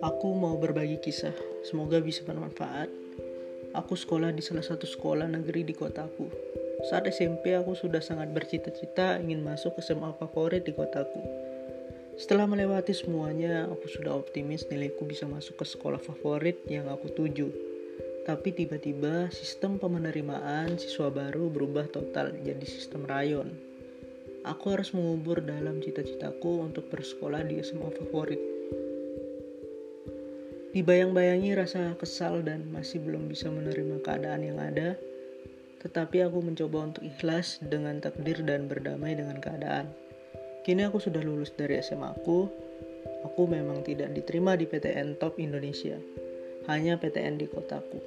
Aku mau berbagi kisah, semoga bisa bermanfaat. Aku sekolah di salah satu sekolah negeri di kotaku. Saat SMP aku sudah sangat bercita-cita ingin masuk ke SMA favorit di kotaku. Setelah melewati semuanya, aku sudah optimis nilaiku bisa masuk ke sekolah favorit yang aku tuju. Tapi tiba-tiba sistem pemenerimaan siswa baru berubah total jadi sistem rayon. Aku harus mengubur dalam cita-citaku untuk bersekolah di SMA favorit. Dibayang-bayangi rasa kesal dan masih belum bisa menerima keadaan yang ada, tetapi aku mencoba untuk ikhlas dengan takdir dan berdamai dengan keadaan. Kini aku sudah lulus dari SMA aku, aku memang tidak diterima di PTN Top Indonesia, hanya PTN di kotaku.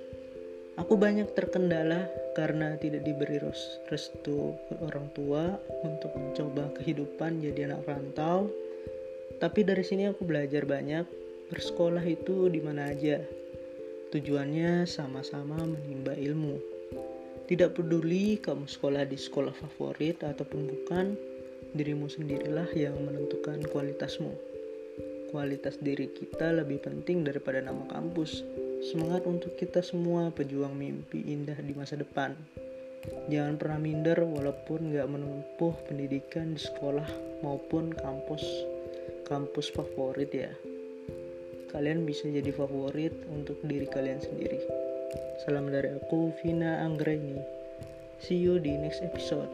Aku banyak terkendala karena tidak diberi restu orang tua untuk mencoba kehidupan jadi anak rantau. Tapi dari sini aku belajar banyak Bersekolah itu di mana aja. Tujuannya sama-sama menimba ilmu. Tidak peduli kamu sekolah di sekolah favorit ataupun bukan, dirimu sendirilah yang menentukan kualitasmu. Kualitas diri kita lebih penting daripada nama kampus. Semangat untuk kita semua pejuang mimpi indah di masa depan. Jangan pernah minder walaupun gak menempuh pendidikan di sekolah maupun kampus kampus favorit ya kalian bisa jadi favorit untuk diri kalian sendiri. Salam dari aku, Vina Anggreni. See you di next episode.